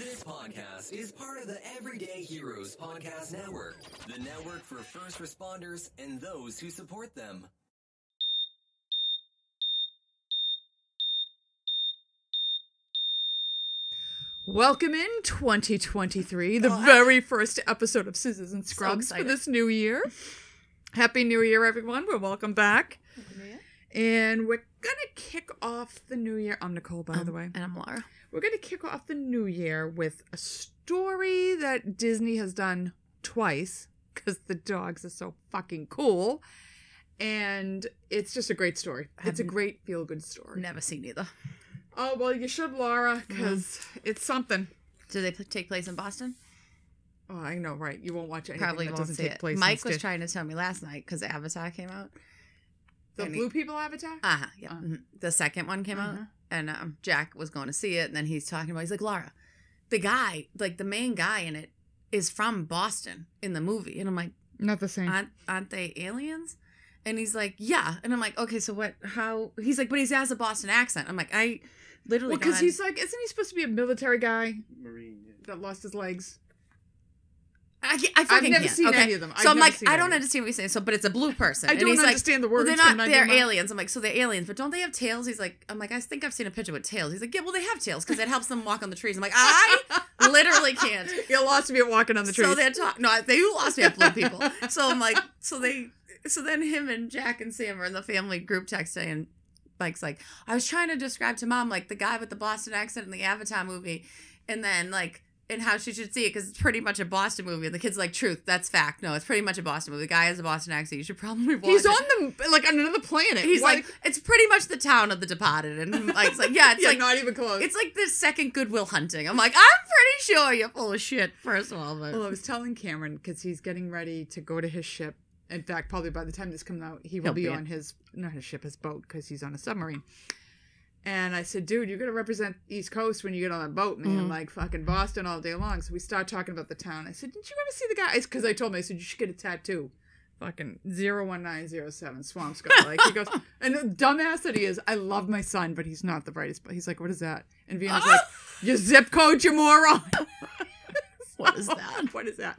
This podcast is part of the Everyday Heroes Podcast Network, the network for first responders and those who support them. Welcome in 2023, the oh, very first episode of Scissors and Scrubs for this new year. Happy New Year, everyone. We're welcome back. And we're going to kick off the new year. I'm Nicole, by the way. And I'm Laura. We're going to kick off the new year with a story that Disney has done twice because the dogs are so fucking cool. And it's just a great story. It's a great feel good story. Never seen either. Oh, well, you should, Laura, because it's something. Do they p- take place in Boston? Oh, I know, right? You won't watch anything Probably that won't doesn't see take it. place. in Mike was trying to tell me last night because Avatar came out. the and he- Blue People Avatar. Uh huh. Yeah. Uh. mhm. The second one came Uh-huh. out, and um, Jack was going to see it, and then he's talking about. He's like, Laura, the guy, like the main guy in it, is from Boston in the movie, and I'm like, Not the same. aren't aren't they aliens? And he's like, yeah, and I'm like, okay, so what? How? He's like, but he has a Boston accent. I'm like, I literally well, because don't- he's like, isn't he supposed to be a military guy Marine. Yeah. that lost his legs? I, can't- I fucking never can't. seen okay. any of them. I've So I'm like, I don't understand what you're saying. So, but it's a blue person. I don't he's like, understand the well, they're not. They're my- aliens. I'm like, so they're aliens, but don't they have tails? He's like, I'm like, I think I've seen a picture with tails. He's like, yeah, well, they have tails because it helps them walk on the trees. I'm like, I literally can't. You lost me at walking on the trees. So they're talking. No, they lost me at blue people. So I'm like, so they, so then him and Jack and Sam are in the family group texting, and Mike's like, I was trying to describe to mom like the guy with the Boston accent in the Avatar movie, and then like. And how she should see it because it's pretty much a Boston movie. And the kid's like, "Truth, that's fact. No, it's pretty much a Boston movie. The guy has a Boston accent. You should probably watch He's it." on the like on another planet. He's Why- like, "It's pretty much the town of the Departed." And Mike's like, "Yeah, it's yeah, like not even close. it's like the second Good Will Hunting." I'm like, "I'm pretty sure you're full of shit." First of all, but well, I was telling Cameron because he's getting ready to go to his ship. In fact, probably by the time this comes out, he will be be on his not his ship, his boat, because he's on a submarine. And I said, dude, you're gonna represent East Coast when you get on that boat, man. Mhm. Like fucking Boston all day long. So we start talking about the town. I said, didn't you ever see the guy? Because I told him, I said, you should get a tattoo. Fucking zero one nine zero seven Swampscott. Like he goes, and the dumbass that he is, I love my son, but he's not the brightest. But he's like, what is that? And Vienna's like, your zip code, you moron. What is that? what is that?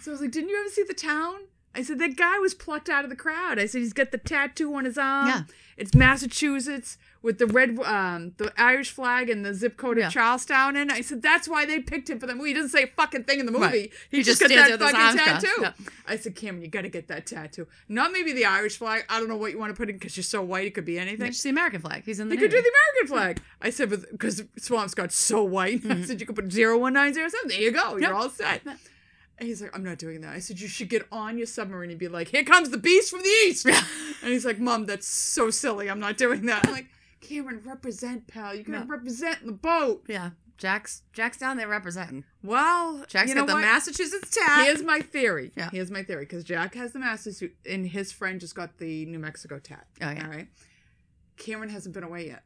So I was like, didn't you ever see the town? I said that guy was plucked out of the crowd. I said he's got the tattoo on his arm. Yeah. It's Massachusetts with the red, um, the Irish flag and the zip code Yeah. of Charlestown in. it. I said that's why they picked him for the movie. He doesn't say a fucking thing in the movie. Right. He, He just, just got that fucking tattoo. crossed. I said, Cameron, you got to get that tattoo. Not maybe the Irish flag. I don't know what you want to put in because you're so white. It could be anything. It's the American flag. He's in the You could do the American flag. I said, because Swampscott's so white. I said, you could put 01907. There you go. Mm-hmm. Yep. You're all set. And he's like, I'm not doing that. I said, you should get on your submarine and be like, here comes the beast from the east. and he's like, Mom, that's so silly. I'm not doing that. I'm like, Cameron, represent, pal. You gotta No. represent the boat. Yeah, Jack's Jack's down there representing. Well, Jack's you know got the what? Massachusetts tat. Here's my theory. Yeah. Here's my theory. Because Jack has the Massachusetts, and his friend just got the New Mexico tat. Oh, yeah. All right. Cameron hasn't been away yet.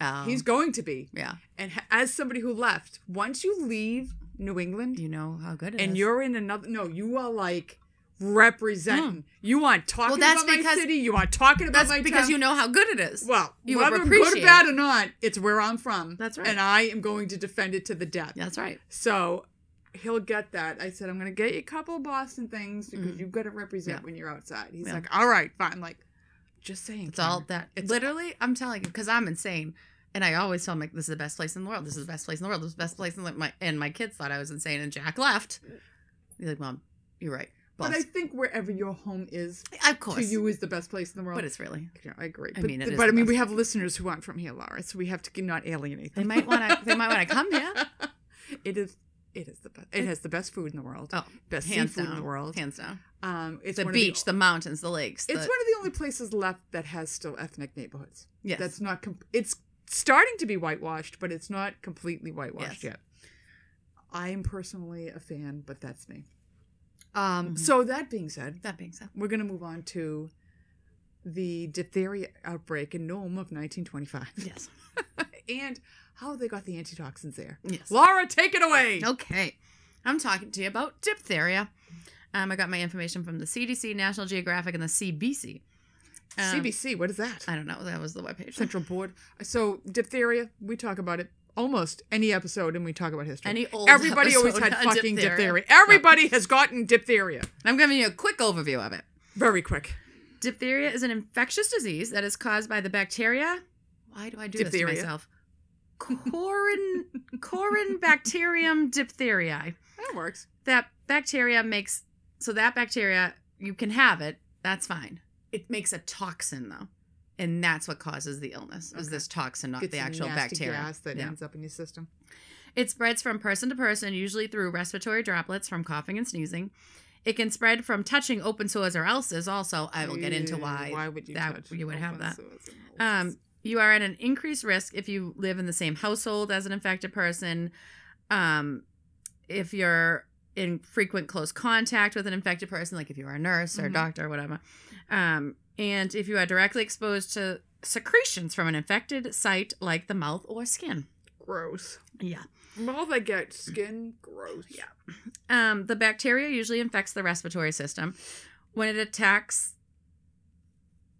Oh, He's going to be. yeah. And ha- as somebody who left, once you leave New England You know how good it is. and you're in another, no, you are like representing. You want talking Well, that's about my city. You want talking about that's my because town. you know how good it is. Well, you whether good or bad or not, it's where I'm from. That's right. And I am going to defend it to the death. That's right. So he'll get that. I said, I'm going to get you a couple of Boston things because Mhm. you've got to represent Yeah. when you're outside. He's Yeah. like, all right, fine. I'm like, just saying. It's all that. It's- literally, I'm telling you, because I'm insane. And I always tell him like, "This is the best place in the world. This is the best place in the world. This is the best place in the my." And my kids thought I was insane, and Jack left. He's like, "Mom, you're right." But I think wherever your home is, of course, to you is the best place in the world. but it's really. Yeah, I agree. I but mean, but I mean, we have listeners who aren't from here, Laura, so we have to not alienate They might want to. They might want to come here. it is. It is the best. It has the best food in the world. Oh, best hands seafood down. in the world. Hands down. Um, it's the beach, the, the, mountains, the lakes. it's the, one of the only places left that has still ethnic neighborhoods. Yes. That's not. Com- it's starting to be whitewashed, but it's not completely whitewashed Yes. yet. I am personally a fan, but that's me. Um. Mhm. So that being said, that being said, we're going to move on to the diphtheria outbreak in Nome of 1925. yes, and how they got the antitoxins there. yes. Laura, take it away. Okay. I'm talking to you about diphtheria. Um, I got my information from the CDC, National Geographic, and the CBC. Um, CBC, what is that? I don't know. That was the webpage. Central Board. So diphtheria, we talk about it almost any episode, and we talk about history. Any old Everybody always had fucking diphtheria. diphtheria. Everybody has gotten diphtheria. I'm giving you a quick overview of it. Very quick. Diphtheria is an infectious disease that is caused by the bacteria. Why do I do this to myself? Corin, Corynebacterium diphtheriae. That works. That bacteria makes so that bacteria you can have it. That's fine. It makes a toxin though, and that's what causes the illness. Is Okay. this toxin, not Gets the actual bacteria? gas that Yeah. ends up in your system. It spreads from person to person, usually through respiratory droplets from coughing and sneezing. It can spread from touching open sores or ulcers. Also, I will get into why. Why would you that you would have that. Um, you are at an increased risk if you live in the same household as an infected person. Um, if you're in frequent close contact with an infected person, like if you're a nurse or a Mhm. doctor or whatever. Um, and if you are directly exposed to secretions from an infected site like the mouth or skin. gross. Yeah. Mouth, I get skin gross. Yeah. Um, the bacteria usually infects the respiratory system. When it attacks,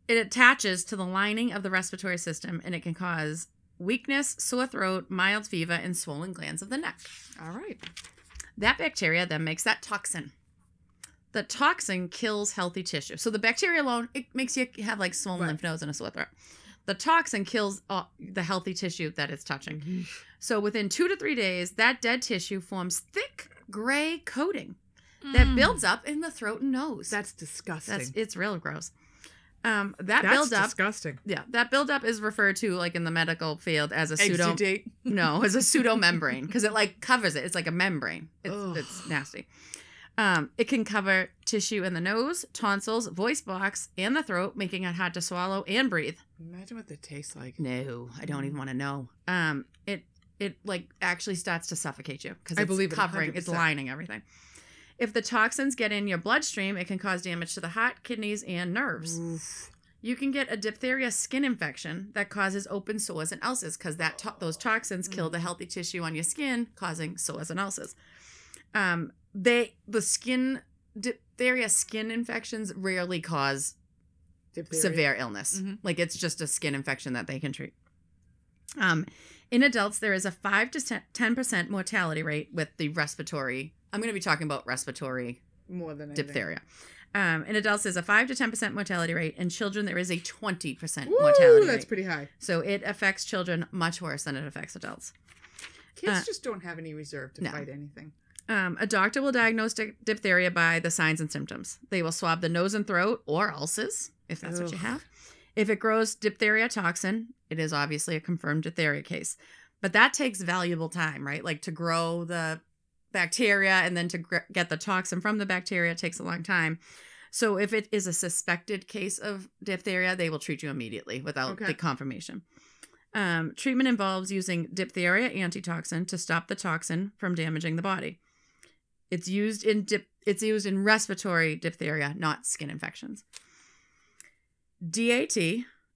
it attaches to the lining of the respiratory system and it can cause weakness, sore throat, mild fever, and swollen glands of the neck. All right. That bacteria then makes that toxin. The toxin kills healthy tissue. So the bacteria alone, it makes you have like swollen Right. lymph nodes and a sore throat. The toxin kills uh, the healthy tissue that it's touching. So within two to three days, that dead tissue forms thick gray coating that Mm. builds up in the throat and nose. That's disgusting. That's it's real gross. Um, that That's buildup, disgusting. yeah, that buildup is referred to like in the medical field as a pseudo Exudate. no, as a pseudo membrane because it like covers it. It's like a membrane. It's, it's nasty. Um, it can cover tissue in the nose, tonsils, voice box, and the throat, making it hard to swallow and breathe. Imagine what they tastes like. No, I don't even want to know. Um, it it like actually starts to suffocate you because I it's believe it, covering, it's 100%. lining everything. If the toxins get in your bloodstream, it can cause damage to the heart, kidneys, and nerves. Oof. You can get a diphtheria skin infection that causes open sores and ulcers because that to- those toxins kill the healthy tissue on your skin, causing sores and ulcers. Um, they the skin diphtheria skin infections rarely cause Diphtheria. severe illness. Mhm. Like it's just a skin infection that they can treat. Um, in adults, there is a five to ten percent mortality rate with the respiratory. I'm going to be talking about respiratory More than diphtheria. Um, in adults, there's a five to ten percent mortality rate. In children, there is a twenty percent mortality that's rate. pretty high. So it affects children much worse than it affects adults. Kids Uh, just don't have any reserve to no. fight anything. Um, a doctor will diagnose di- diphtheria by the signs and symptoms. They will swab the nose and throat or ulcers, if that's what you have. If it grows diphtheria toxin, it is obviously a confirmed diphtheria case. But that takes valuable time, right? Like to grow the bacteria and then to gr- get the toxin from the bacteria takes a long time. So if it is a suspected case of diphtheria, they will treat you immediately without Okay. the confirmation. Um, treatment involves using diphtheria antitoxin to stop the toxin from damaging the body. It's used in dip, it's used in respiratory diphtheria, not skin infections. DAT,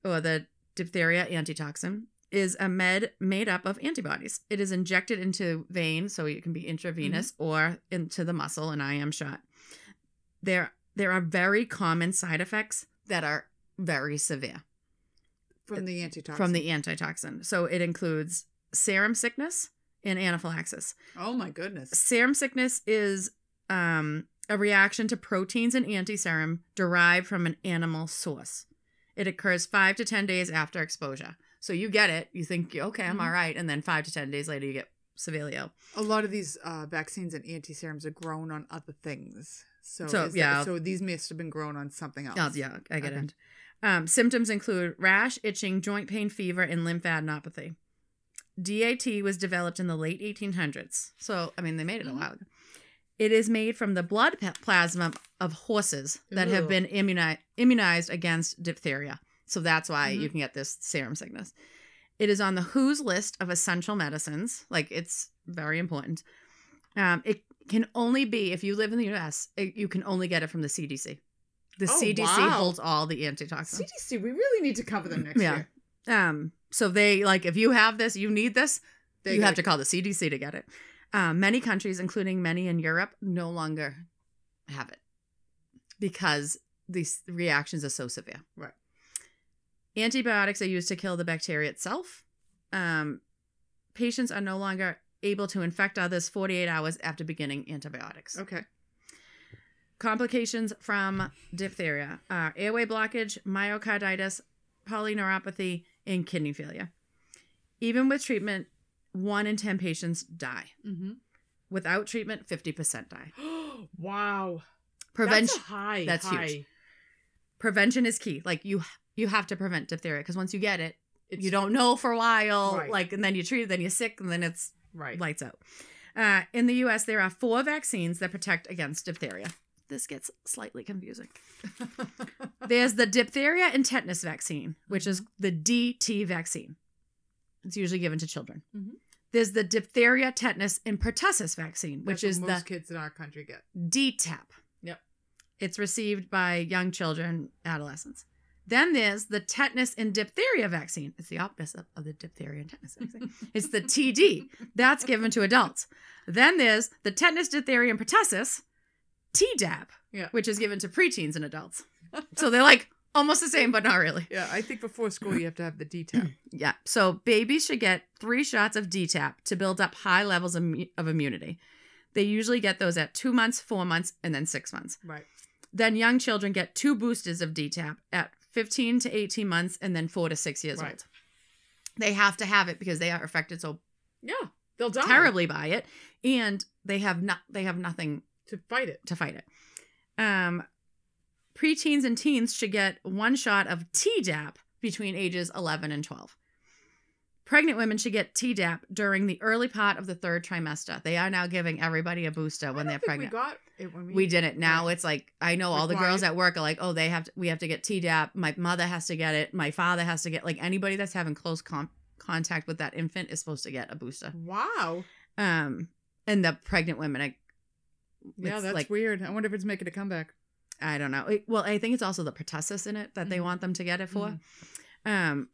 or the diphtheria antitoxin, is a med made up of antibodies. It is injected into vein, so it can be intravenous mm-hmm. or into the muscle, an IM shot. There, there are very common side effects that are very severe From uh, the antitoxin. from the antitoxin. So it includes serum sickness and anaphylaxis. Oh my goodness. Serum sickness is um, a reaction to proteins in antiserum derived from an animal source. It occurs five to 10 days after exposure. So you get it, you think, okay, I'm Mhm. all right. And then five to 10 days later, you get severely ill. A lot of these uh, vaccines and anti-serums are grown on other things. So, So, is that- yeah. so these must have been grown on something else. Oh, yeah, I get Okay. it. Um, symptoms include rash, itching, joint pain, fever, and lymphadenopathy. DAT was developed in the late 1800s. So, I mean, they made it a Mhm. while ago. It is made from the blood plasma of horses that have been immuni- immunized against diphtheria. So that's why Mhm. you can get this serum sickness. It is on the WHO's list of essential medicines. Like, it's very important. Um, it can only be, if you live in the US, it, you can only get it from the CDC. The Oh, CDC wow. holds all the antitoxins. CDC, we really need to cover them next Yeah. year. Um, so they like if you have this, you need this, They you have gotta- call the CDC to get it. Um, many countries, including many in Europe, no longer have it because these reactions are so severe. Right. Antibiotics are used to kill the bacteria itself. Um, patients are no longer able to infect others 48 hours after beginning antibiotics. Okay. Complications from diphtheria are airway blockage, myocarditis, polyneuropathy, and kidney failure. Even with treatment, one in 10 patients die. Mm-hmm. Without treatment, 50% die. wow. Prevention That's high. That's huge. prevention is key. Like you you have to prevent diphtheria because once you get it, It's, you don't know for a while, Right. like and then you treat it, then you're sick, and then it's right. lights out. Uh, in the US, there are four vaccines that protect against diphtheria. This gets slightly confusing. There's the diphtheria and tetanus vaccine, which is the DT vaccine. It's usually given to children. Mhm. There's the diphtheria, tetanus, and pertussis vaccine, which That's is what the kids in our country get. DTaP. Yep. It's received by young children, adolescents. Then there's the tetanus and diphtheria vaccine. It's the opposite of the diphtheria and tetanus vaccine. It's the TD. That's given to adults. Then there's the tetanus, diphtheria, and pertussis, TDAP, Yeah. which is given to preteens and adults. So they're like almost the same, but not really. Yeah, I think before school you have to have the DTaP. Yeah. So babies should get three shots of DTaP to build up high levels of, of immunity. They usually get those at two months, four months, and then six months. right. Then young children get two boosters of DTaP at 15 to 18 months and then four to six years Right. old. They have to have it because they are affected so Yeah. They'll die. terribly by it, and they have not they have nothing to fight it. to fight it. Um, preteens and teens should get one shot of Tdap between ages 11 and 12. Pregnant women should get Tdap during the early part of the third trimester. They are now giving everybody a booster when they're pregnant. We got it when we. We didn't. Now it's like I know all the girls at work are like, oh, they have to. We have to get Tdap. My mother has to get it. My father has to get. Like anybody that's having close com- contact with that infant is supposed to get a booster. Wow. Um, and the pregnant women, I, Yeah, that's like weird. I wonder if it's making a comeback. I don't know. It- well, I think it's also the pertussis in it that they Mhm. want them to get it for. Mhm. Um,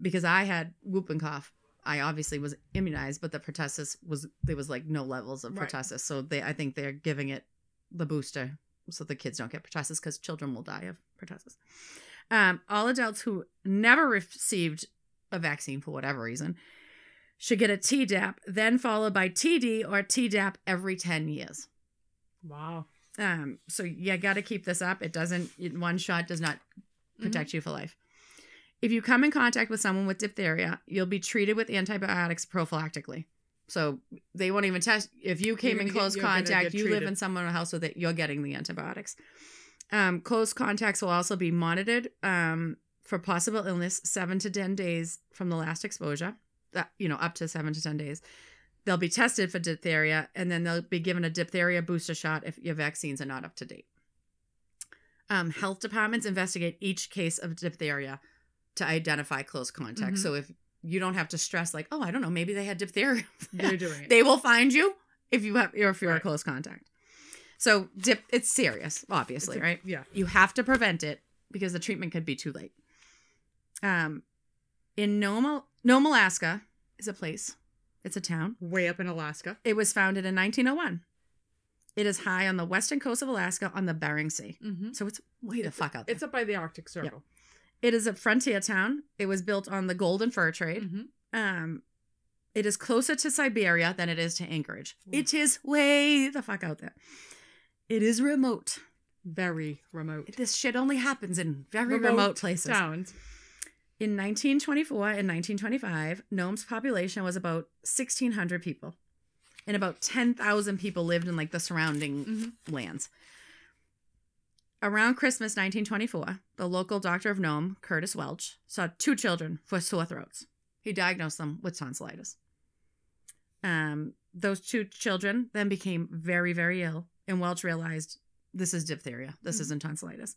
because I had whooping cough. I obviously was immunized, but the pertussis was there was like no levels of Right. pertussis, so they I think they're giving it the booster so the kids don't get pertussis because children will die of pertussis. Um, all adults who never received a vaccine for whatever reason should get a Tdap, then followed by TD or Tdap every ten years. Wow. Um, so you got to keep this up. It doesn't one shot does not Mm-hmm. protect you for life. If you come in contact with someone with diphtheria, you'll be treated with antibiotics prophylactically. So they won't even test if you came You're in get- close contact. You live treated. in someone in a house with it. You're getting the antibiotics. Um, close contacts will also be monitored um, for possible illness seven to ten days from the last exposure. That you know, up to seven to ten days. They'll be tested for diphtheria, and then they'll be given a diphtheria booster shot if your vaccines are not up to date. Um, health departments investigate each case of diphtheria to identify close contact. Mhm. So if you don't have to stress, like, oh, I don't know, maybe they had diphtheria, They're doing it. they will find you if you have or if you're a close contact. So dip, it's serious, obviously, It's a- right? Yeah. You have to prevent it because the treatment could be too late. Um, in Nome, Nome, Alaska, is a place. It's a town. Way up in Alaska. It was founded in 1901. It is high on the western coast of Alaska on the Bering Sea. Mm-hmm. So it's way the fuck out there. It's up by the Arctic Circle. It is a frontier town. It was built on the golden fur trade. Mm-hmm. Um, it is closer to Siberia than it is to Anchorage. Ooh. It is way the fuck out there. It is remote. Very remote. This shit only happens in very remote, places. Towns. In 1924 and 1925, Nome's population was about 1,600 people, and about 10,000 people lived in like the surrounding Mhm. lands. Around Christmas 1924, the local doctor of Nome, Curtis Welch, saw two children for sore throats. He diagnosed them with tonsillitis. Um, those two children then became very, very ill, and Welch realized this is diphtheria. This Mhm. isn't tonsillitis.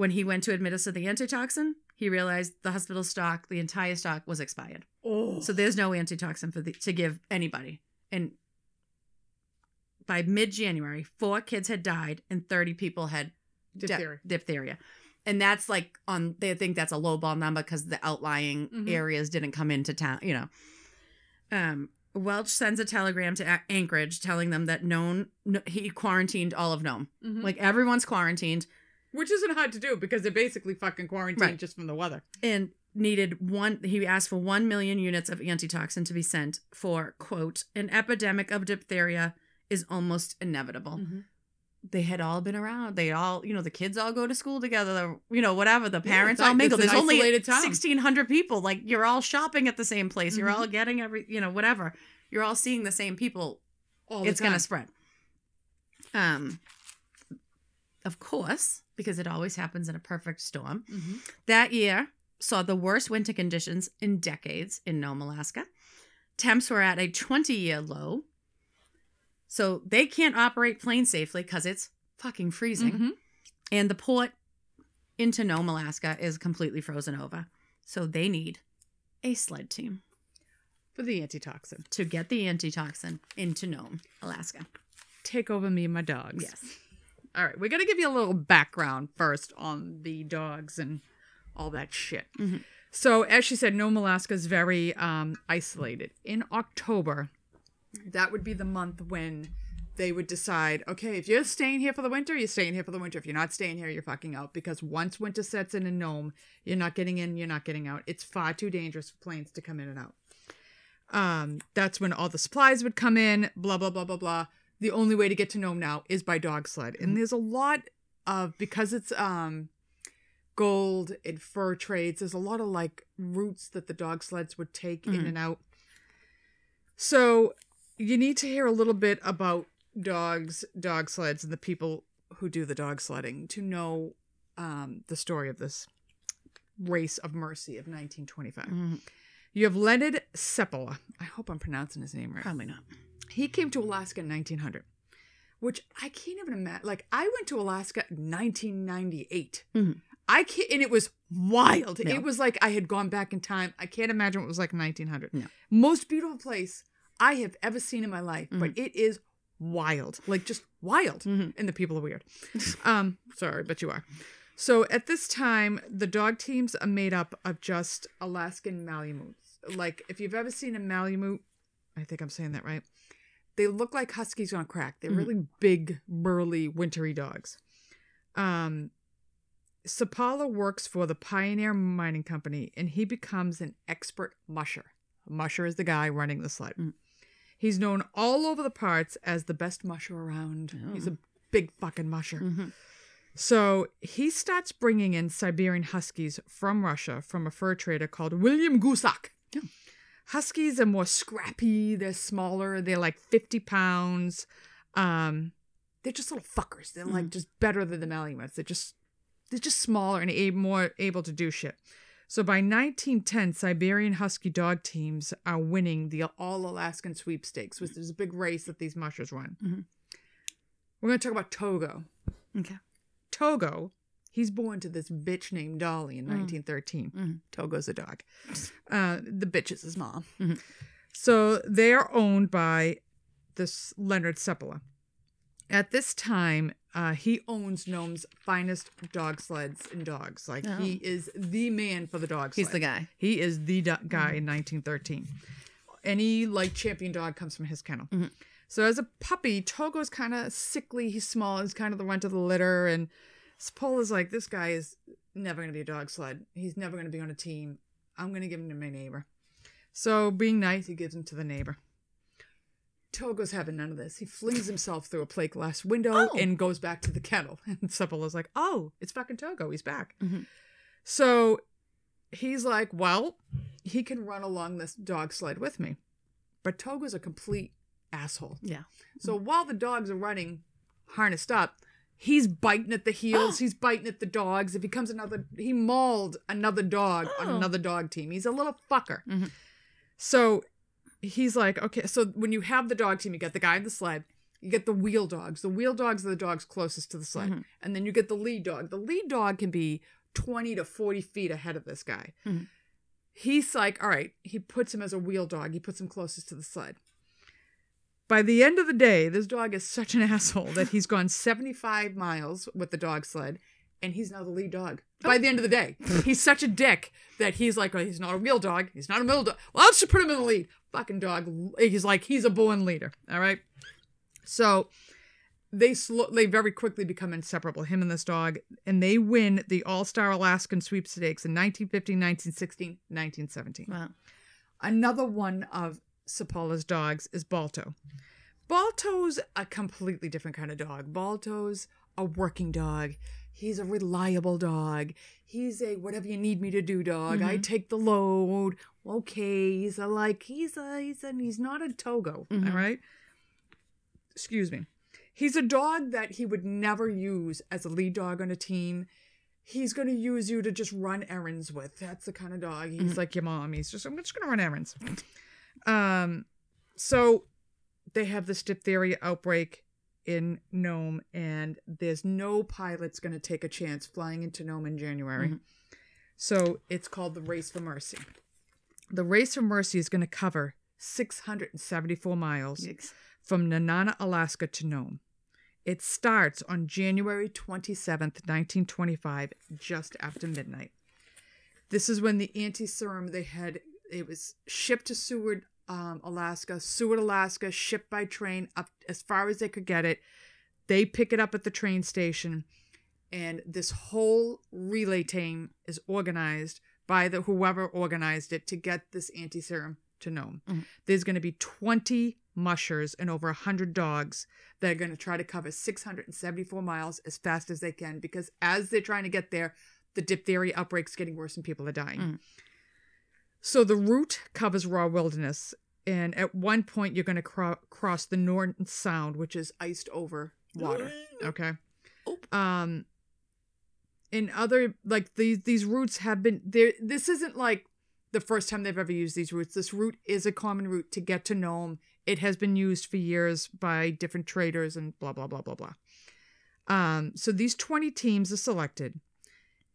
When he went to administer the antitoxin, he realized the hospital stock, the entire stock, was expired. Oh. So there's no antitoxin for the, to give anybody. And by mid January, four kids had died and 30 people had di- Diphtheria. diphtheria. And that's like on, they think that's a low ball number because the outlying Mhm. areas didn't come into town, you know. Um, Welch sends a telegram to Anchorage telling them that known no, he quarantined all of Nome. Mhm. Like everyone's quarantined. Which isn't hard to do because they're basically fucking quarantined Right. just from the weather. And needed one he asked for 1 million units of antitoxin to be sent for quote an epidemic of diphtheria is almost inevitable Mm-hmm. they had all been around they all you know the kids all go to school together the- you know whatever the parents it's all mingle there's only town. 1600 people like you're all shopping at the same place you're Mhm. all getting every you know whatever you're all seeing the same people All it's going to spread. Um, of course, because it always happens in a perfect storm. Mhm. That year saw the worst winter conditions in decades in Nome, Alaska. Temps were at a 20 year low. So they can't operate planes safely because it's fucking freezing. Mhm. And the port into Nome, Alaska is completely frozen over. So they need a sled team For the antitoxin. to get the antitoxin into Nome, Alaska. Take over me and my dogs. Yes. All right, we're gonna give you a little background first on the dogs and all that shit. Mhm. So, as she said, Nome, Alaska is very um, isolated. In October, that would be the month when they would decide, okay, if you're staying here for the winter, you're staying here for the winter. If you're not staying here, you're fucking out. Because once winter sets in in Nome, you're not getting in, you're not getting out. It's far too dangerous for planes to come in and out. Um, that's when all the supplies would come in, blah, blah, blah, blah, blah. The only way to get to know Nome now is by dog sled. And there's a lot of, because it's um gold and fur trades, there's a lot of like routes that the dog sleds would take in Mhm. and out. So you need to hear a little bit about dogs, dog sleds, and the people who do the dog sledding to know um, the story of this race of mercy of 1925. Mhm. You have Leonard Seppala. I hope I'm pronouncing his name right. Probably not. He came to Alaska in 1900, which I can't even imagine. Like I went to Alaska in 1998. Mhm. I can't, and it was wild. Yeah. It was like I had gone back in time. I can't imagine what it was like in 1900. No. Most beautiful place I have ever seen in my life, but Mm-hmm. it is wild, like just wild. Mhm. And the people are weird. um, sorry, but you are. So at this time, the dog teams are made up of just Alaskan Malamutes. Like if you've ever seen a Malamute, I think I'm saying that right. They look like huskies on crack. They're Mhm. really big, burly, wintry dogs. Um, Seppala works for the Pioneer Mining Company, and he becomes an expert musher. Musher is the guy running the sled. Mm. He's known all over the parts as the best musher around. He's a big fucking musher. Mhm. So he starts bringing in Siberian Huskies from Russia from a fur trader called William Goosak. Yeah. Huskies are more scrappy. They're smaller. They're like 50 pounds. Um, they're just little fuckers. They're like just better than the Malamutes. They're just they're just smaller and a- more able to do shit. So by 1910, Siberian Husky dog teams are winning the All Alaskan Sweepstakes, which is a big race that these mushers run. Mhm. We're going to talk about Togo. Okay. Togo, he's born to this bitch named Dolly in Mm. 1913. Mhm. Togo's a dog. Uh, the bitch is his mom. Mhm. So they are owned by this Leonard Seppala. At this time, uh, he owns Nome's finest dog sleds and dogs. Like he Oh. is the man for the dog He's sled. the guy. He is the do- guy in 1913. Any like champion dog comes from his kennel. Mhm. So as a puppy, Togo's kind of sickly. He's small. He's kind of the runt of the litter. And Seppala's like, this guy is never going to be a dog sled. He's never going to be on a team. I'm going to give him to my neighbor. So being nice, he gives him to the neighbor. Togo's having none of this. He flings himself through a plate glass window Oh. and goes back to the kennel. And Seppala's like, oh, it's fucking Togo. He's back. Mhm. So he's like, well, he can run along this dog sled with me. But Togo's a complete asshole. Yeah. So while the dogs are running harnessed up, he's biting at the heels, he's biting at the dogs. If he comes another, he mauled another dog on Oh. another dog team. He's a little fucker. Mhm. So he's like, okay, so when you have the dog team, you get the guy in the sled, you get the wheel dogs. The wheel dogs are the dogs closest to the sled. Mhm. And then you get the lead dog. The lead dog can be 20 to 40 feet ahead of this guy. Mhm. He's like, all right, he puts him as a wheel dog. He puts him closest to the sled. By the end of the day, this dog is such an asshole that he's gone 75 miles with the dog sled and he's now the lead dog. By the end of the day, he's such a dick that he's like, oh, he's not a real dog. He's not a middle dog. Well, let's just put him in the lead. Fucking dog. He's like, he's a born leader. All right. So they slow, they very quickly become inseparable, him and this dog, and they win the All Star Alaskan Sweepstakes in 1915, 1916, 1917. Wow. Another one of Sapolla's dogs is Balto. Balto's a completely different kind of dog. Balto's a working dog. He's a reliable dog. He's a whatever you need me to do dog. I mm-hmm. take the load. Okay, he's a like he's a he's a he's not a Togo. Mm-hmm. All right. Excuse me. He's a dog that he would never use as a lead dog on a team. He's going to use you to just run errands with. That's the kind of dog. He's mm-hmm. like your mom. He's just I'm just going to run errands. Um, so they have this diphtheria outbreak in Nome, and there's no pilot's going to take a chance flying into Nome in January. So it's called the Race for Mercy. The Race for Mercy is going to cover 674 miles Yikes. from Nenana, Alaska to Nome. It starts on January 27th, 1925, just after midnight. This is when the anti serum they had, it was shipped to Seward, um, Alaska, Seward, Alaska, shipped by train up as far as they could get it. They pick it up at the train station, and this whole relay team is organized by the whoever organized it to get this anti serum to Nome. There's going to be 20 mushers and over 100 dogs that are going to try to cover 674 miles as fast as they can because as they're trying to get there, the diphtheria outbreak's getting worse and people are dying. So the route covers raw wilderness, and at one point you're going to cro- cross the Norton Sound, which is iced over water. Okay. Um. In other like these these routes have been there. This isn't like the first time they've ever used these routes. This route is a common route to get to Nome. It has been used for years by different traders and blah blah blah blah blah. Um. So these twenty teams are selected.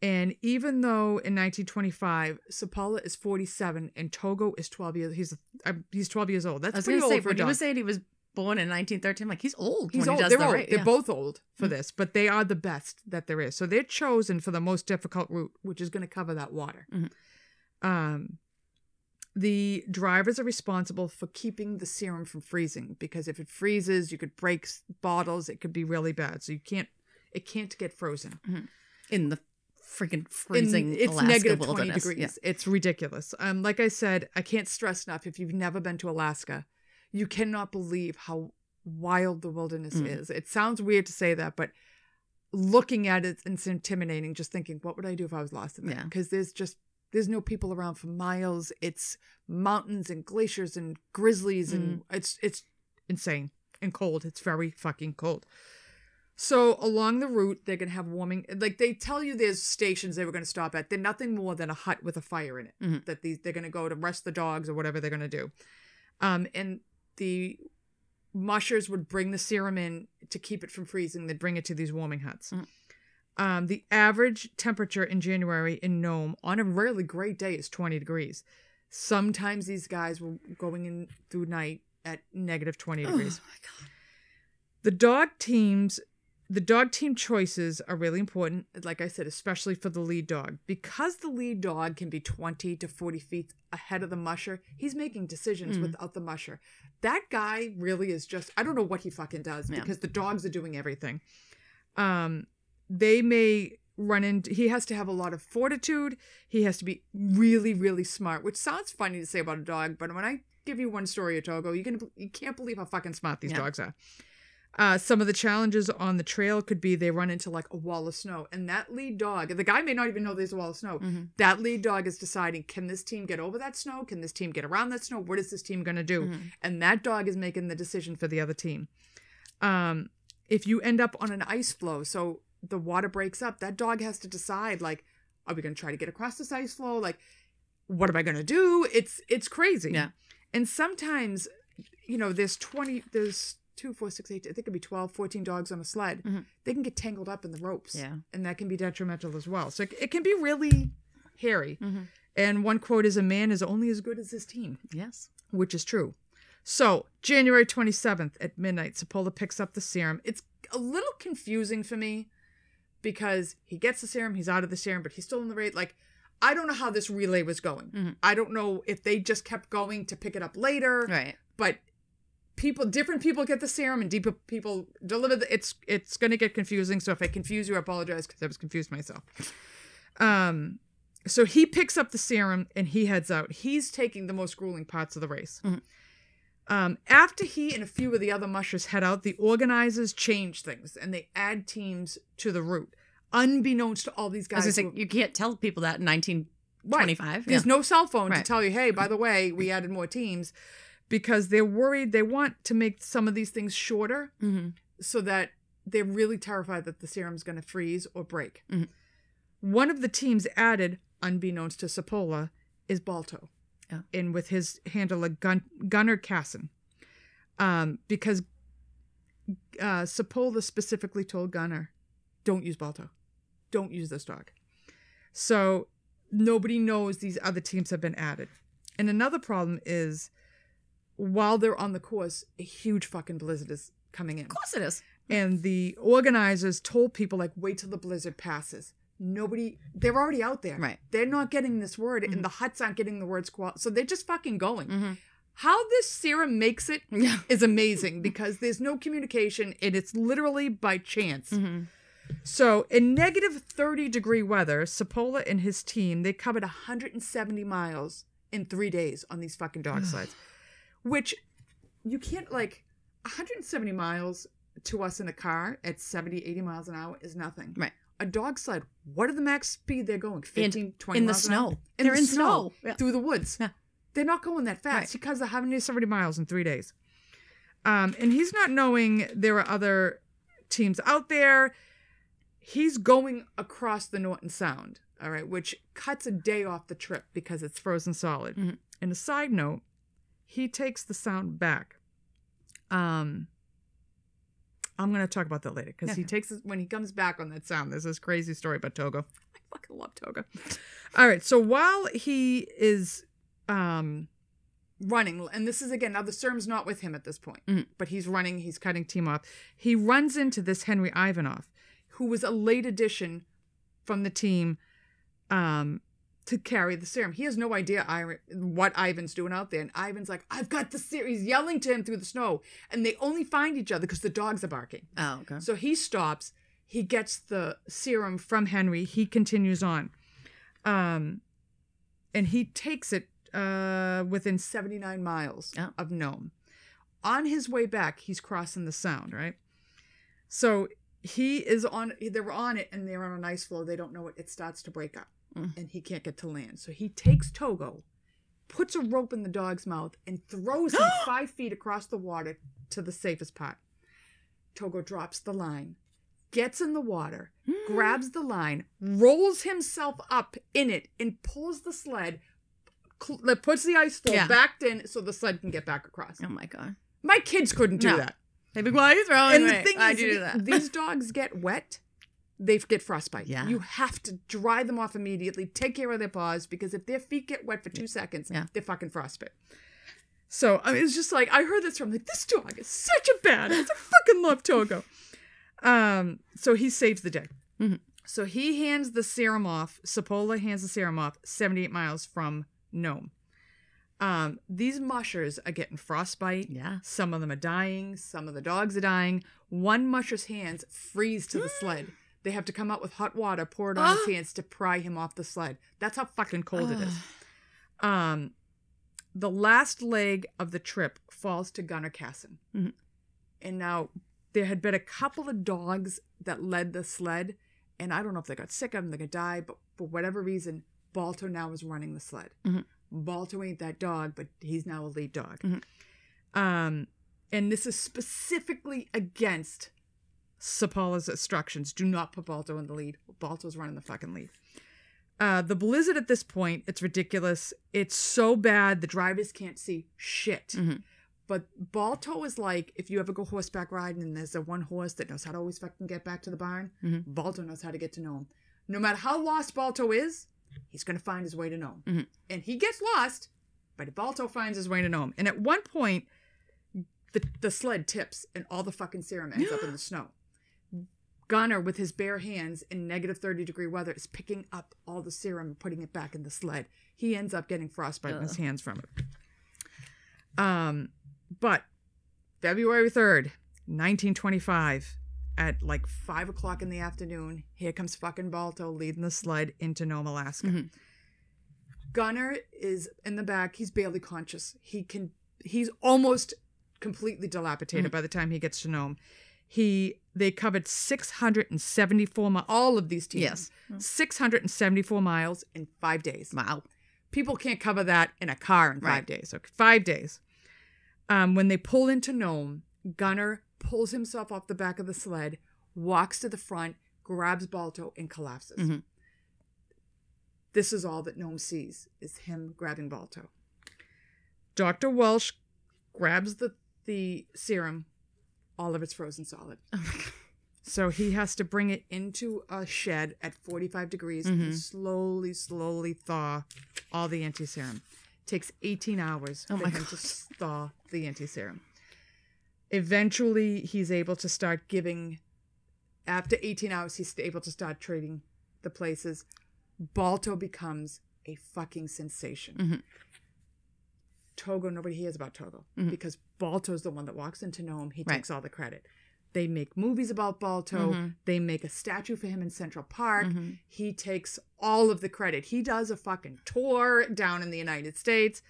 And even though in 1925, Seppala is 47 and Togo is 12 years, he's uh, he's 12 years old. That's pretty old say, for a when you dog. was saying he was born in 1913, I'm like, he's old He's old. he They're the old. right. They're yeah. both old for Mm. this, but they are the best that there is. So they're chosen for the most difficult route, which is going to cover that water. Mhm. Um, the drivers are responsible for keeping the serum from freezing because if it freezes, you could break bottles. It could be really bad. So you can't. It can't get frozen. in the freaking In- freezing it's Alaska negative 20 wilderness. degrees. Yeah. It's ridiculous. Um, like I said, I can't stress enough. If you've never been to Alaska, you cannot believe how wild the wilderness Mm. is. It sounds weird to say that, but looking at it, it's intimidating. Just thinking, what would I do if I was lost in there? Yeah. Because there's just there's no people around for miles. It's mountains and glaciers and grizzlies, and Mm. it's it's insane and cold. It's very fucking cold. So along the route, they're gonna have warming. Like they tell you, there's stations they were gonna stop at. They're nothing more than a hut with a fire in it. Mhm. That these they're gonna go to rest the dogs or whatever they're gonna do. Um, and the mushers would bring the serum in to keep it from freezing. They'd bring it to these warming huts. Mhm. Um, the average temperature in January in Nome on a really great day is 20 degrees. Sometimes these guys were going in through night at negative 20 degrees. Oh my god. The dog teams, the dog team choices are really important, like I said, especially for the lead dog. Because the lead dog can be 20 to 40 feet ahead of the musher, he's making decisions Mm. without the musher. That guy really is just, I don't know what he fucking does Yeah. because the dogs are doing everything. Um, they may run into, he has to have a lot of fortitude. He has to be really, really smart, which sounds funny to say about a dog, but when I give you one story of Togo, you can you can't believe how fucking smart these Yeah. dogs are. Uh, some of the challenges on the trail could be they run into like a wall of snow, and that lead dog, the guy may not even know there's a wall of snow. Mhm. That lead dog is deciding: can this team get over that snow? Can this team get around that snow? What is this team going to do? Mhm. And that dog is making the decision for the other team. Um, if you end up on an ice floe, so the water breaks up, that dog has to decide: like, are we going to try to get across this ice floe? Like, what am I going to do? It's it's crazy. Yeah. And sometimes, you know, there's 20, there's two, four, six, eight, I think it could be 12, 14 dogs on a sled. Mhm. They can get tangled up in the ropes. Yeah. And that can be detrimental as well. So it, it can be really hairy. Mhm. And one quote is a man is only as good as his team, Yes. which is true. So January 27th at midnight, Sapola picks up the serum. It's a little confusing for me because he gets the serum, he's out of the serum, but he's still in the rate. Like, I don't know how this relay was going. Mhm. I don't know if they just kept going to pick it up later Right. but people different people get the serum and deep people deliver the, it's it's going to get confusing. So if i confuse you i apologize because i was confused myself. Um so he picks up the serum and he heads out. He's taking the most grueling parts of the race. Mhm. um, after he and a few of the other mushers head out the organizers change things and they add teams to the route unbeknownst to all these I was guys who- you can't tell people that in 1925. There's yeah. no cell phone to tell you, hey, by the way, we added more teams because they're worried they want to make some of these things shorter Mhm. so that they're really terrified that the serum's going to freeze or break. Mhm. One of the teams added, unbeknownst to Sapola, is Balto. Oh. And with his handler, Gun- Gunnar Kaasen. Um, because uh, Sapola specifically told Gunnar, don't use Balto. Don't use this dog. So nobody knows these other teams have been added. And another problem is while they're on the course, a huge fucking blizzard is coming in. Of course it is. And the organizers told people, like, wait till the blizzard passes. Nobody, they're already out there. Right. They're not getting this word, and the huts aren't getting the word squat. So they're just fucking going. Mhm. How this serum makes it is amazing because there's no communication and it's literally by chance. Mhm. So, in negative 30 degree weather, Sapola and his team, they covered 170 miles in 3 days on these fucking dog slides. Which you can't like 170 miles to us in a car at 70, 80 miles an hour is nothing. Right. A dog sled, what are the max speed they're going? 15, 20 in the miles an hour? snow. In They're the in snow. Yeah. through the woods. Yeah. They're not going that fast Right. because they're having 70 miles in three days. Um, and he's not knowing there are other teams out there. He's going across the Norton Sound, all right, which cuts a day off the trip because it's frozen solid. Mhm. And a side note, he takes the sound back. Um, I'm going to talk about that later because he takes it when he comes back on that sound. There's this crazy story about Togo. I fucking love Togo. All right, so while he is um running, and this is again now the serum's not with him at this point, Mhm. but he's running, he's cutting team off. He runs into this Henry Ivanoff, who was a late addition from the team um to carry the serum. He has no idea what Ivan's doing out there. And Ivan's like, I've got the serum. He's yelling to him through the snow. And they only find each other because the dogs are barking. Oh, okay. So he stops. He gets the serum from Henry. He continues on. Um, and he takes it uh, within 79 miles Oh. of Nome. On his way back, he's crossing the Sound, right? So he is on, they're on it and they're on an ice floe. They don't know it. It starts to break up Mm. and he can't get to land. So he takes Togo, puts a rope in the dog's mouth, and throws him five feet across the water to the safest part. Togo drops the line, gets in the water, grabs the line, rolls himself up in it, and pulls the sled, cl- that puts the ice floe Yeah. backed in so the sled can get back across. Oh my god. My kids couldn't do No. that. They'd be why are you throwing And the thing is, do the- that. these dogs get wet. They get frostbite. Yeah. You have to dry them off immediately. Take care of their paws because if their feet get wet for two seconds, Yeah. they're fucking frostbite. So I mean, it's just like I heard this from like this dog is such a badass. I fucking love Togo. Um, so he saves the day. Mhm. So he hands the serum off. Sapola hands the serum off 78 miles from Nome. Um, these mushers are getting frostbite. Yeah. Some of them are dying. Some of the dogs are dying. One musher's hands freeze to the sled. They have to come out with hot water, pour it on his Ah. hands to pry him off the sled. That's how fucking cold it is. Um, the last leg of the trip falls to Gunnar Kaasen. Mhm. And now there had been a couple of dogs that led the sled, and I don't know if they got sick of them, they could die, but for whatever reason, Balto now is running the sled. Mhm. Balto ain't that dog, but he's now a lead dog. Mhm. Um, and this is specifically against Sapola's instructions. Do not put Balto in the lead. Balto's running the fucking lead. Uh, the blizzard at this point, it's ridiculous. It's so bad the drivers can't see shit. Mhm. But Balto is like if you ever go horseback riding and there's a one horse that knows how to always fucking get back to the barn. Mhm. Balto knows how to get to Nome. No matter how lost Balto is, he's gonna find his way to Nome. Mhm. And he gets lost, but Balto finds his way to Nome. And at one point, the the sled tips and all the fucking serum ends up in the snow. Gunnar, with his bare hands in negative 30 degree weather, is picking up all the serum and putting it back in the sled. He ends up getting frostbite in his hands from it. Um, but February 3rd, 1925, at like 5 o'clock in the afternoon, here comes fucking Balto leading the sled into Nome, Alaska. Mhm. Gunnar is in the back. He's barely conscious. He can, he's almost completely dilapidated by the time he gets to Nome. He, they covered 674 miles, all of these teams. Yes. 674 miles in five days Wow. people can't cover that in a car in five Right. days. Okay, five days. Um, when they pull into Nome, Gunnar pulls himself off the back of the sled, walks to the front, grabs Balto, and collapses. Mhm. This is all that Nome sees is him grabbing Balto. Dr. Welch grabs the, the serum, all of it's frozen solid. Oh my God. So he has to bring it into a shed at 45 degrees Mhm. and slowly, slowly thaw all the anti serum. Takes 18 hours Oh for my him to thaw the anti serum. Eventually, he's able to start giving. After 18 hours, he's able to start trading the places. Balto becomes a fucking sensation. Mhm. Togo, nobody hears about Togo Mhm. because Balto's the one that walks into Nome. He Right. takes all the credit. They make movies about Balto. Mhm. They make a statue for him in Central Park. Mhm. He takes all of the credit. He does a fucking tour down in the United States.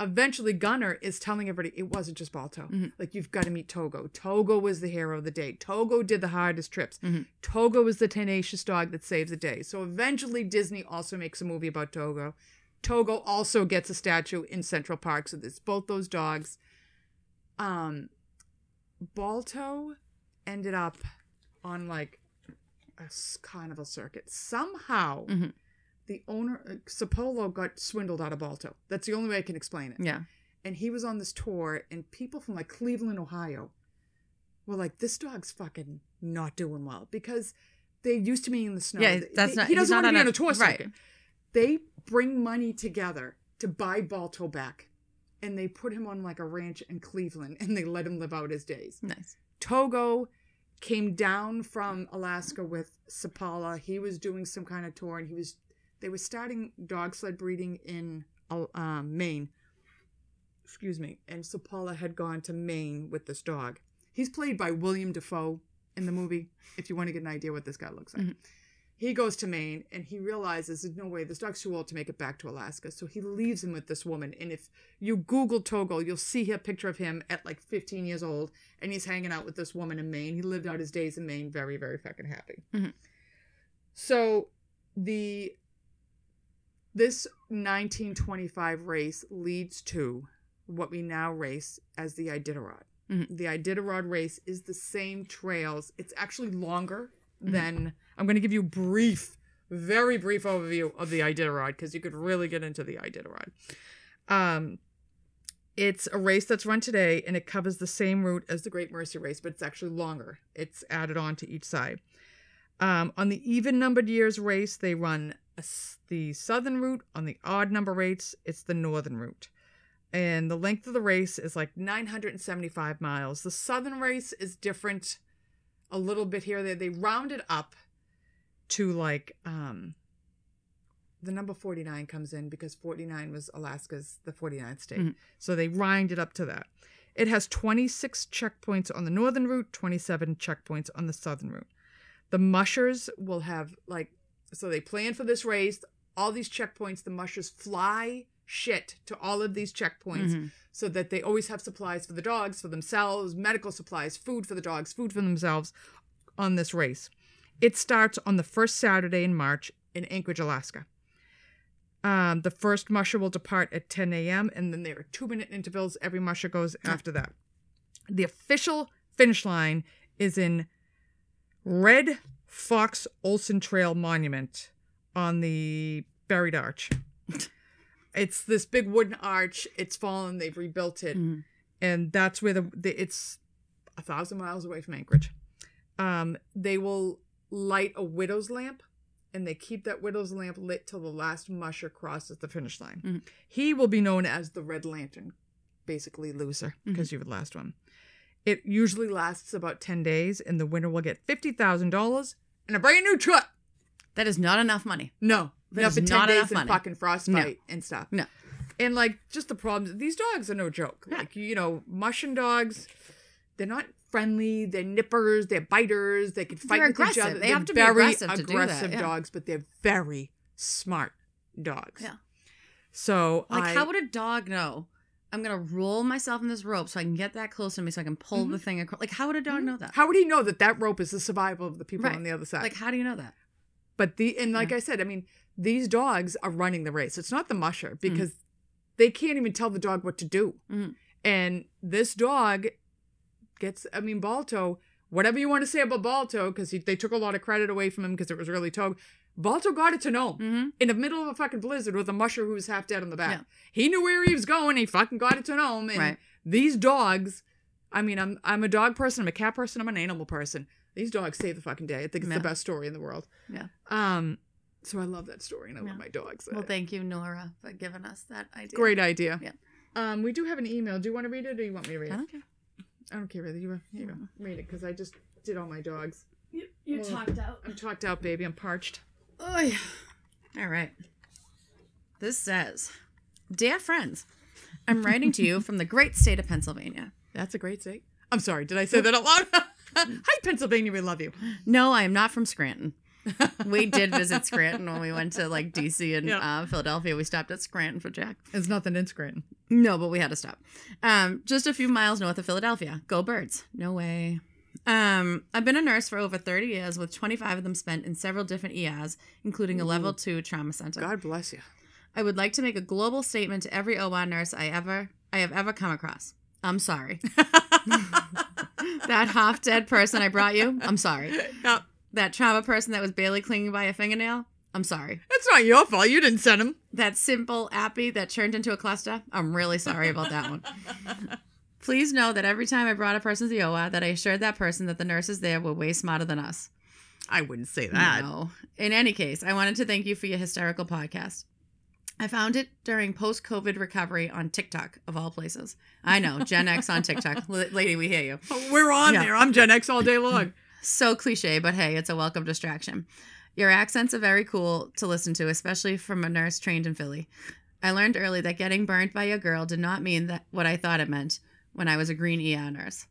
Eventually, Gunnar is telling everybody it wasn't just Balto. Mhm. Like, you've got to meet Togo. Togo was the hero of the day. Togo did the hardest trips. Mhm. Togo was the tenacious dog that saves the day. So eventually, Disney also makes a movie about Togo. Togo also gets a statue in Central Park. So there's both those dogs. Um, Balto ended up on like a carnival circuit. Somehow, Mhm. the owner, uh, Seppala, got swindled out of Balto. That's the only way I can explain it. Yeah. And he was on this tour, and people from like Cleveland, Ohio, were like, "This dog's fucking not doing well," because they used to be in the snow. Yeah, that's they- not- He doesn't want to be on on a- a tour right. circuit. They bring money together to buy Balto back, and they put him on like a ranch in Cleveland, and they let him live out his days. Nice. Togo came down from Alaska with Seppala. He was doing some kind of tour, and he was they were starting dog sled breeding in uh, um, Maine. Excuse me. And Seppala had gone to Maine with this dog. He's played by William Dafoe in the movie. If you want to get an idea what this guy looks like. Mhm. He goes to Maine and he realizes there's no way this dog's too old to make it back to Alaska. So he leaves him with this woman. And if you Google Togo, you'll see a picture of him at like 15 years old and he's hanging out with this woman in Maine. He lived out his days in Maine, very, very fucking happy. Mhm. So the this 1925 race leads to what we now race as the Iditarod. Mhm. The Iditarod race is the same trails. It's actually longer Mhm. than I'm going to give you brief, very brief overview of the Iditarod because you could really get into the Iditarod. Um, it's a race that's run today and it covers the same route as the Great Mercy race, but it's actually longer. It's added on to each side. Um, on the even numbered years race, they run a the southern route. On the odd number rates, it's the northern route. And the length of the race is like 975 miles. The southern race is different a little bit here. They, they round it up to like um, the number 49 comes in because 49 was Alaska's the 49th state. Mhm. So they round it up to that. It has 26 checkpoints on the northern route, 27 checkpoints on the southern route. The mushers will have like so they plan for this race, all these checkpoints, the mushers fly shit to all of these checkpoints Mhm. so that they always have supplies for the dogs, for themselves, medical supplies, food for the dogs, food for themselves on this race. It starts on the first Saturday in March in Anchorage, Alaska. Um, the first musher will depart at 10 a.m., and then there are two minute intervals. Every musher goes after that. The official finish line is in Red Fox Olson Trail Monument on the Burled Arch. it's this big wooden arch. It's fallen. They've rebuilt it Mhm. and that's where the, the it's a thousand miles away from Anchorage. Um, they will light a widow's lamp, and they keep that widow's lamp lit till the last musher crosses the finish line. Mhm. He will be known as the Red Lantern, basically loser because you were the last one. It usually lasts about ten days, and the winner will get fifty thousand dollars and a brand new truck. That is not enough money. No, Not for ten not days and money. fucking frostbite and stuff. No. And like just the problems. These dogs are no joke. Yeah. Like you know, mushing dogs. they're not friendly. They're nippers. They're biters. They can fight They're with each aggressive. other. They They're have to be very aggressive to do that, aggressive yeah. dogs, but they're very smart dogs. Yeah. So Like, I, how would a dog know? I'm gonna roll myself in this rope so I can get that close to me, so I can pull the thing across. Like, how would a dog know that? Mm-hmm. how would he know that that rope is the survival of the people Right. on the other side? Like, how do you know that? But the and like Yeah. I said, I mean, these dogs are running the race. It's not the Mm. musher because they can't even tell the dog what to do. Mhm. And this dog gets, I mean, Balto, whatever you want to say about Balto, because they took a lot of credit away from him because it was really Tog. Balto got it to Nome Mm-hmm. in the middle of a fucking blizzard with a musher who was half dead on the back. Yeah. He knew where he was going. He fucking got it to know him. And Right. these dogs, I mean, I'm I'm a dog person. I'm a cat person. I'm an animal person. These dogs save the fucking day. I think it's Yeah. the best story in the world. Yeah. Um. So I love that story, and I Yeah. love my dogs. Well, thank you, Nora, for giving us that idea. Great idea. Yeah. Um. We do have an email. Do you want to read it, or you want me to read I it? don't care. I don't care. Really. You, here you go. Read it, because I just did all my dogs. You, you're Well, talked out. I'm talked out, baby. I'm parched. Oh, yeah. All right. This says, Dear friends, I'm writing to you from the great state of Pennsylvania. That's a great state. I'm sorry. Did I say that out loud? Hi, Pennsylvania. We love you. No, I am not from Scranton. We did visit Scranton when we went to like DC and uh, Philadelphia. We stopped at Scranton for Jack. There's nothing in Scranton. No, but we had to stop. Um, just a few miles north of Philadelphia. Go birds. No way. Um, I've been a nurse for over 30 years, with 25 of them spent in several different ERs, including a level two trauma center. God bless you. I would like to make a global statement to every OR nurse I ever I have ever come across. I'm sorry. that half dead person I brought you, I'm sorry. Yep. That trauma person that was barely clinging by a fingernail, I'm sorry. It's not your fault. You didn't send him. That simple appy that turned into a cluster, I'm really sorry about that one. Please know that every time I brought a person to the OR, that I assured that person that the nurses there were way smarter than us. I wouldn't say that. No. In any case, I wanted to thank you for your hysterical podcast. I found it during post COVID recovery on TikTok, of all places. I know, Gen X on TikTok. L- lady, we hear you. We're on Yeah. there. I'm Gen X all day long. So cliche, but hey, it's a welcome distraction. Your accents are very cool to listen to, especially from a nurse trained in Philly. I learned early that getting burned by a girl did not mean that what I thought it meant when I was a green ER nurse.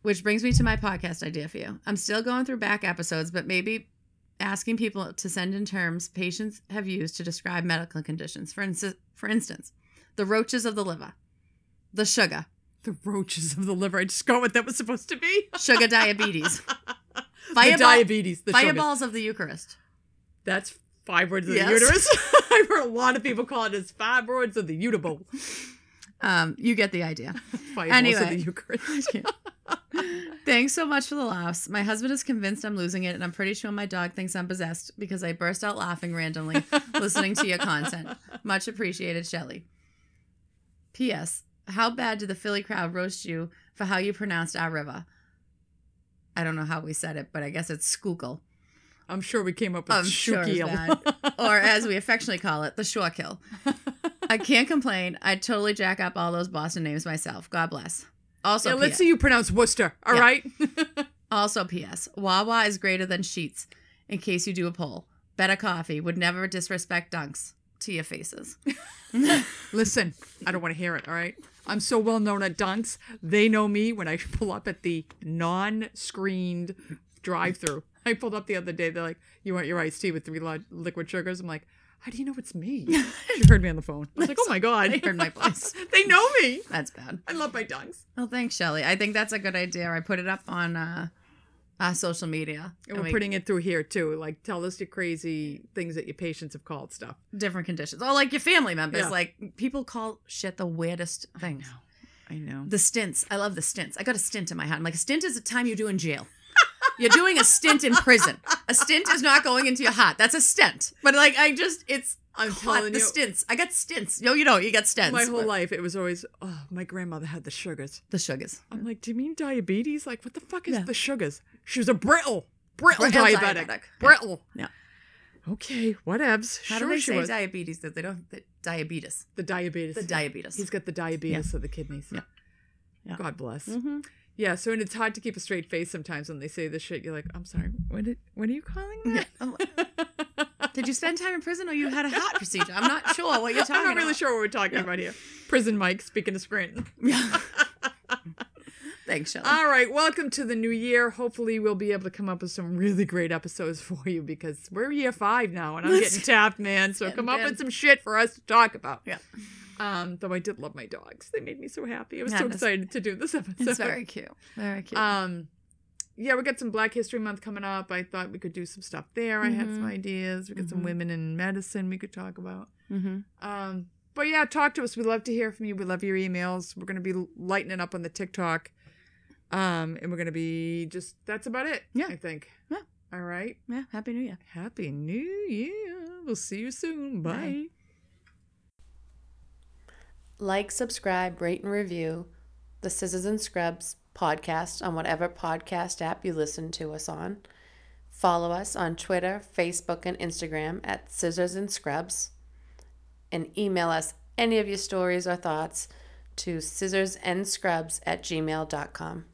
Which brings me to my podcast idea for you. I'm still going through back episodes, but maybe asking people to send in terms patients have used to describe medical conditions. For, instance, for instance, the roaches of the liver, the sugar, the roaches of the liver. I just got what that was supposed to be. sugar diabetes, the diabetes. The sugar. fireballs of the Eucharist. That's fibroids of Yes. the uterus. I've heard a lot of people call it as fibroids of the utero. Um, you get the idea. Fireballs Anyway. the Eucharist. Thanks so much for the laughs. My husband is convinced I'm losing it, and I'm pretty sure my dog thinks I'm possessed because I burst out laughing randomly listening to your content. Much appreciated, Shelley. P.S. How bad did the Philly crowd roast you for how you pronounced our river? I don't know how we said it, but I guess it's Schuylkill, I'm sure we came up with I'm sure or as we affectionately call it, the Shorekill. I can't complain. I'd totally jack up all those Boston names myself. God bless. Also, yeah, let's see you pronounce Worcester. All Yeah. right. Also, P.S. Wawa is greater than Sheetz. In case you do a poll, better coffee would never disrespect dunks to your faces. Listen, I don't want to hear it. All right. I'm so well known at Dunks. They know me when I pull up at the non-screened drive-through. I pulled up the other day. They're like, "You want your iced tea with three li- liquid sugars?" I'm like, "How do you know it's me?" She heard me on the phone. I was like, "Oh my god!" They heard my voice. they know me. That's bad. I love my Dunks. Well, thanks, Shelly. I think that's a good idea. I put it up on uh, uh social media. And we're we- putting it through here too. Like, tell us your crazy things that your patients have called stuff. different conditions. Oh, like your family members. Yeah. Like people call shit the weirdest things. I know. The stints. I love the stints. I got a stint in my head. I'm like, a stint is a time you do in jail. You're doing a stint in prison. A stint is not going into your heart. That's a stent. But like, I just, it's. I'm caught telling the you. stints. I got stints. No, you don't. You got stents. My whole But- life, it was always, oh, my grandmother had the sugars. The sugars. I'm like, do you mean diabetes? Like, what the fuck is Yeah. the sugars? She was a brittle, brittle, Brittle diabetic. diabetic. Brittle. Yeah. Okay, whatevs. How sure do they say was. diabetes? That they don't. The diabetes. the diabetes. The diabetes. He's got the diabetes of the kidneys. Yeah. Yeah. God bless. hmm Yeah, so and it's hard to keep a straight face sometimes when they say this shit. You're like, I'm sorry. What did, what are you calling that? Like, Did you spend time in prison or you had a heart procedure? I'm not sure what you're talking I'm not really about. sure what we're talking about here. Prison Mike, speaking to Scranton. Yeah. Thanks, Shelly. All right, welcome to the new year. Hopefully, we'll be able to come up with some really great episodes for you because we're year five now and I'm getting tapped, man. So come up with some shit for us to talk about. Yeah. Um, though I did love my dogs. They made me so happy. I was Yeah, so excited to do this episode. it's very cute. Very cute. Um, yeah, we got some Black History Month coming up. I thought we could do some stuff there. I had some Mhm. ideas. We got some Mhm. women in medicine we could talk about. mm-hmm. Um, but yeah, talk to us. We love to hear from you. We love your emails. We're gonna be lightening up on the TikTok. Um, and we're gonna be just that's about it. Yeah. I think. Yeah. All right. Yeah. Happy New Year. Happy New Year. We'll see you soon. Bye. Bye. Like, subscribe, rate, and review the Scissors and Scrubs podcast on whatever podcast app you listen to us on. Follow us on Twitter, Facebook, and Instagram at Scissors and Scrubs. And email us any of your stories or thoughts to scissorsandscrubs at gmail.com.